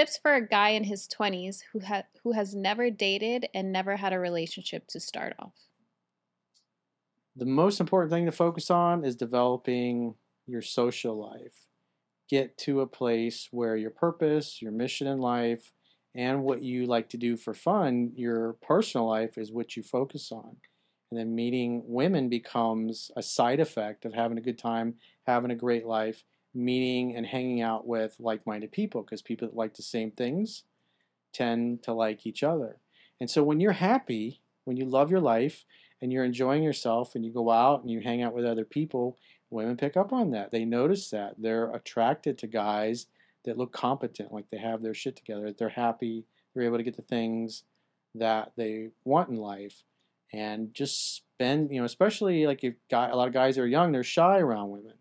Tips for a guy in his 20s who ha- who has never dated and never had a relationship to start off. The most important thing to focus on is developing your social life. Get to a place where your purpose, your mission in life, and what you like to do for fun, your personal life is what you focus on. And then meeting women becomes a side effect of having a good time, having a great life, meeting and hanging out with like minded people because people that like the same things tend to like each other. And so when you're happy, when you love your life and you're enjoying yourself and you go out and you hang out with other people, women pick up on that. They notice that. They're attracted to guys that look competent, like they have their shit together, that they're happy, they're able to get the things that they want in life. And just spend, you know, especially like if guy, a lot of guys are young, they're shy around women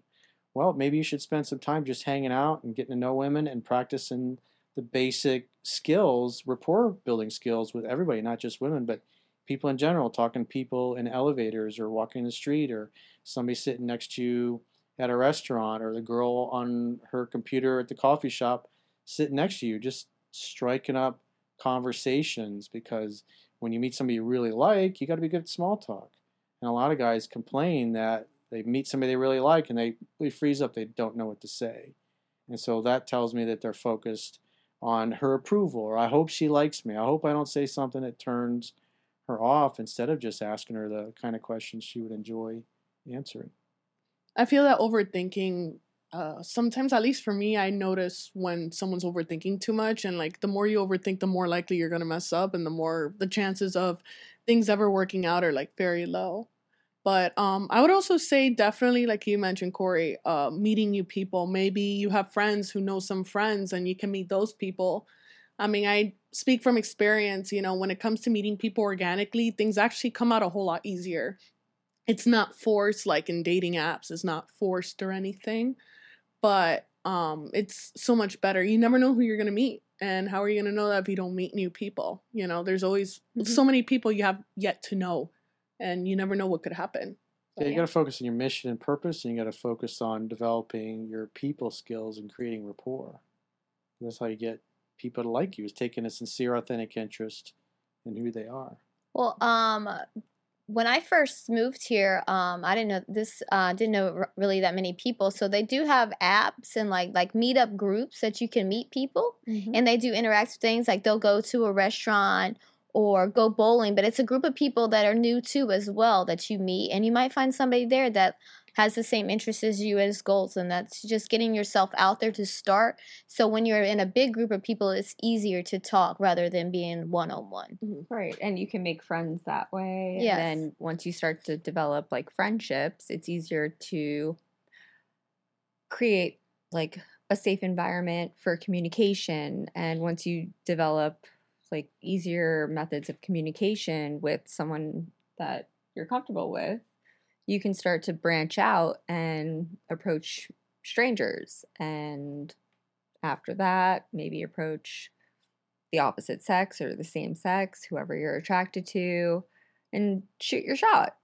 well, maybe you should spend some time just hanging out and getting to know women and practicing the basic skills, rapport building skills with everybody, not just women, but people in general, talking to people in elevators or walking the street or somebody sitting next to you at a restaurant or the girl on her computer at the coffee shop sitting next to you, just striking up conversations because when you meet somebody you really like, you got to be good at small talk. And a lot of guys complain that they meet somebody they really like and they, they freeze up. They don't know what to say. And so that tells me that they're focused on her approval or I hope she likes me. I hope I don't say something that turns her off instead of just asking her the kind of questions she would enjoy answering. I feel that overthinking uh, sometimes at least for me i notice when someone's overthinking too much and like the more you overthink the more likely you're going to mess up and the more the chances of things ever working out are like very low but um, I would also say definitely, like you mentioned, Corey, uh, meeting new people. Maybe you have friends who know some friends, and you can meet those people. I mean, I speak from experience. You know, when it comes to meeting people organically, things actually come out a whole lot easier. It's not forced like in dating apps. It's not forced or anything, but um, it's so much better. You never know who you're gonna meet, and how are you gonna know that if you don't meet new people? You know, there's always mm-hmm. so many people you have yet to know and you never know what could happen. yeah, you got to focus on your mission and purpose, and you got to focus on developing your people skills and creating rapport. That's how you get people to like you is taking a sincere, authentic interest in who they are. Well, um, when I first moved here, um, I didn't know this. Uh, didn't know really that many people. So they do have apps and like like meetup groups that you can meet people, mm-hmm. and they do interactive things. Like they'll go to a restaurant or go bowling, but it's a group of people that are new too as well that you meet, and you might find somebody there that has the same interests as you as goals, and that's just getting yourself out there to start. So when you're in a big group of people, it's easier to talk rather than being one on one. Right, and you can make friends that way. Yes. And then once you start to develop like friendships, it's easier to create like a safe environment for communication. And once you develop like easier methods of communication with someone that you're comfortable with, you can start to branch out and approach strangers. And after that, maybe approach the opposite sex or the same sex, whoever you're attracted to, and shoot your shot.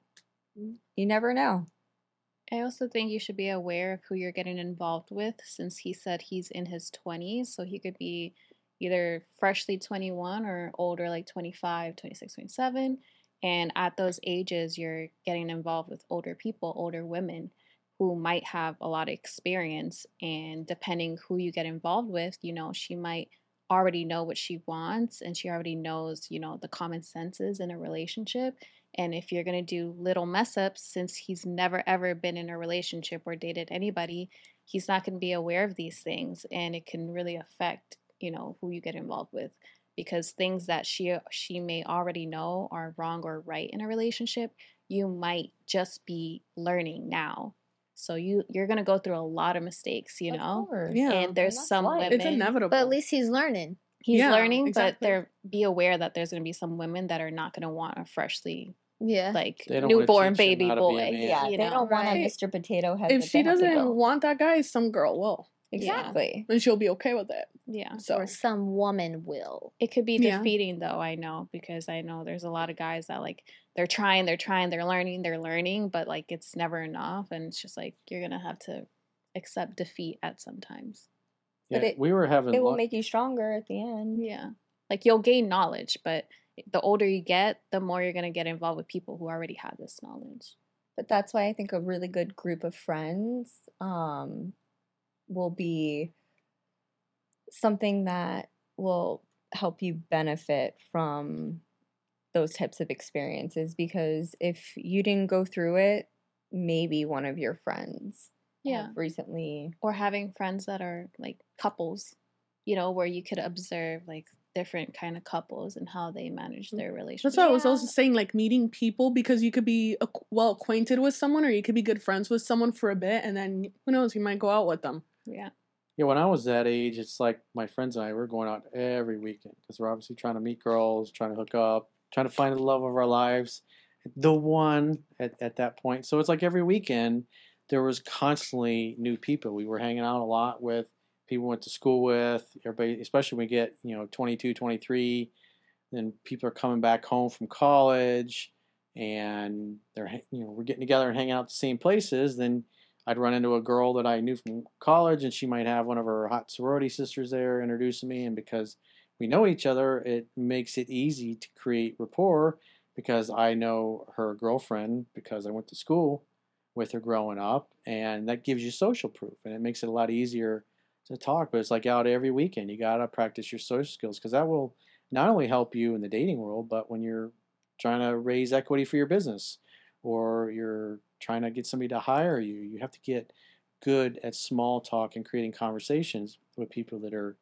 Mm. You never know. I also think you should be aware of who you're getting involved with since he said he's in his 20s, so he could be either freshly 21 or older, like 25, 26, 27. And at those ages, you're getting involved with older people, older women who might have a lot of experience. And depending who you get involved with, you know, she might already know what she wants and she already knows, you know, the common senses in a relationship. And if you're going to do little mess ups, since he's never ever been in a relationship or dated anybody, he's not going to be aware of these things and it can really affect you know who you get involved with because things that she she may already know are wrong or right in a relationship you might just be learning now so you you're gonna go through a lot of mistakes you know yeah and there's and some women it's inevitable but at least he's learning he's yeah, learning exactly. but there be aware that there's gonna be some women that are not gonna want a freshly yeah, like newborn baby boy. Yeah, you they know, don't want right? a Mr. Potato Head. If she doesn't want that guy, some girl will. Exactly. Yeah. And she'll be okay with it. Yeah. So. Or some woman will. It could be defeating yeah. though, I know, because I know there's a lot of guys that like they're trying, they're trying, they're learning, they're learning, but like it's never enough and it's just like you're gonna have to accept defeat at sometimes. Yeah, But it- we were having It will lun- make you stronger at the end. Yeah. Like you'll gain knowledge, but the older you get, the more you're going to get involved with people who already have this knowledge. But that's why I think a really good group of friends um, will be something that will help you benefit from those types of experiences because if you didn't go through it, maybe one of your friends uh, Yeah. have recently Or having friends that are like couples, you know, where you could observe like different kind of couples and how they manage mm. their relationship. That's why I was also saying like meeting people because you could be well acquainted with someone or you could be good friends with someone for a bit and then who knows you might go out with them. Yeah. Yeah, when I was that age, it's like my friends and I were going out every weekend because we're obviously trying to meet girls, trying to hook up, trying to find the love of our lives, the one at, at that point. So it's like every weekend there was constantly new people. We were hanging out a lot with people we went to school with, everybody, especially when we get, you know, 22, 23, then people are coming back home from college and they're, you know, we're getting together and hanging out the same places. Then I'd run into a girl that I knew from college, and she might have one of her hot sorority sisters there introducing me. And because we know each other, it makes it easy to create rapport because I know her girlfriend because I went to school with her growing up, and that gives you social proof, and it makes it a lot easier to talk. But it's like out every weekend, you gotta practice your social skills because that will not only help you in the dating world, but when you're trying to raise equity for your business or you're trying to get somebody to hire you, you have to get good at small talk and creating conversations with people that are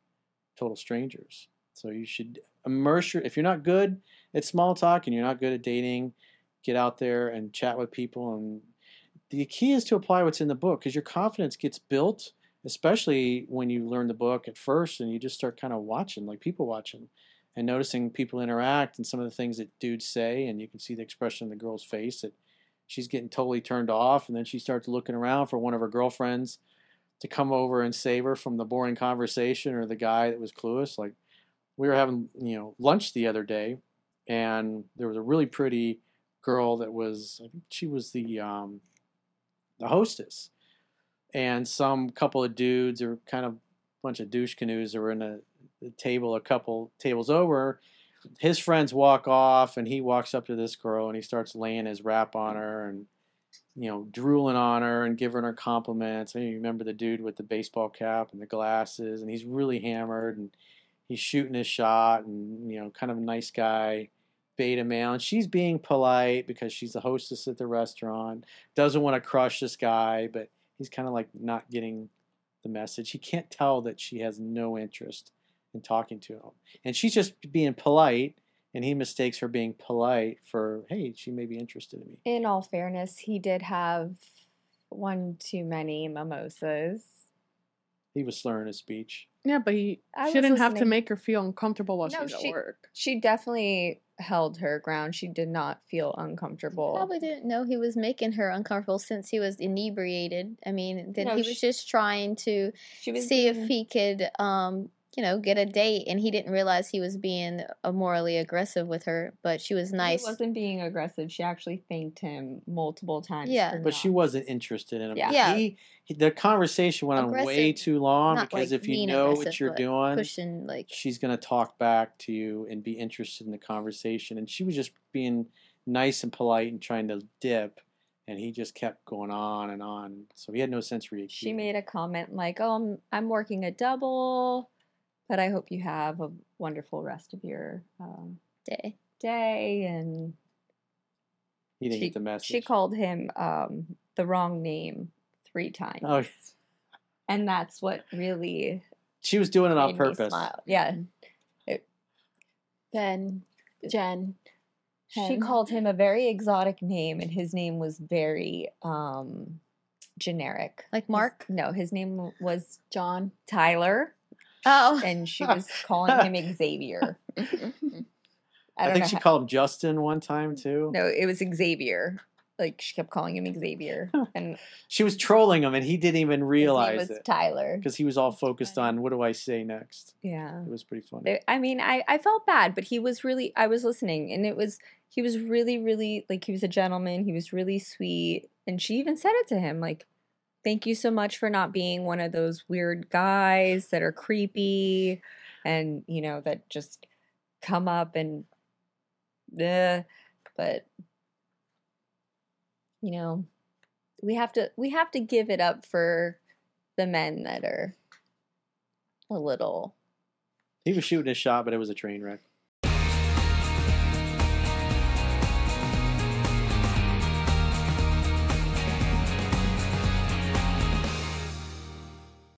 total strangers. So you should immerse your if you're not good at small talk and you're not good at dating, get out there and chat with people and the key is to apply what's in the book because your confidence gets built especially when you learn the book at first and you just start kind of watching like people watching and noticing people interact and some of the things that dudes say and you can see the expression in the girl's face that she's getting totally turned off and then she starts looking around for one of her girlfriends to come over and save her from the boring conversation or the guy that was clueless. Like we were having you know lunch the other day and there was a really pretty girl that was i think she was the um the hostess. And some couple of dudes or kind of bunch of douche canoes that were in a, a table a couple tables over his friends walk off and he walks up to this girl and he starts laying his rap on her and you know drooling on her and giving her compliments. And you remember the dude with the baseball cap and the glasses and he's really hammered and he's shooting his shot and you know kind of a nice guy beta male. And she's being polite because she's the hostess at the restaurant doesn't want to crush this guy but he's kind of like not getting the message. He can't tell that she has no interest in talking to him and she's just being polite and he mistakes her being polite for hey she may be interested in me In all fairness, he did have one too many mimosas. he was slurring his speech Yeah, but he I was shouldn't have to make her feel uncomfortable while No, she's she- at work. She definitely held her ground. She did not feel uncomfortable. Probably didn't know he was making her uncomfortable since he was inebriated. I mean, then No, he was sh- just trying to She was see if he could, um, you know, get a date, and he didn't realize he was being uh, morally aggressive with her. But she was nice. She wasn't being aggressive. She actually thanked him multiple times. Yeah. for but she wasn't interested in him Yeah. Yeah. he, he- the conversation went on way too long because like, if you know what you're doing pushing like she's going to talk back to you and be interested in the conversation. And she was just being nice and polite and trying to dip. And he just kept going on and on. So he had no sensory EQ. She made a comment like, "Oh, I'm, I'm working a double, but I hope you have a wonderful rest of your um, day. day." And He didn't she, get the message. she called him um, the wrong name three times, Oh, and that's what really she was doing it on purpose. smile. Yeah, Ben, Jen. she called him a very exotic name, and his name was very um, generic. Like His- Mark? no, his name was John. Tyler, Oh, and she was calling him Xavier. Mm-hmm. I, I, think she how- called him Justin one time too. No, it was Xavier. Like she kept calling him Xavier, and She was trolling him and he didn't even his realize name was it. Tyler. Because he was all focused on what do I say next. Yeah. It was pretty funny. I mean, I, I felt bad, but he was really, I was listening, and it was, he was really, really, like, he was a gentleman. He was really sweet. And she even said it to him, like, thank you so much for not being one of those weird guys that are creepy and you know that just come up and uh, but you know we have to we have to give it up for the men that are a little He was shooting his shot, but it was a train wreck.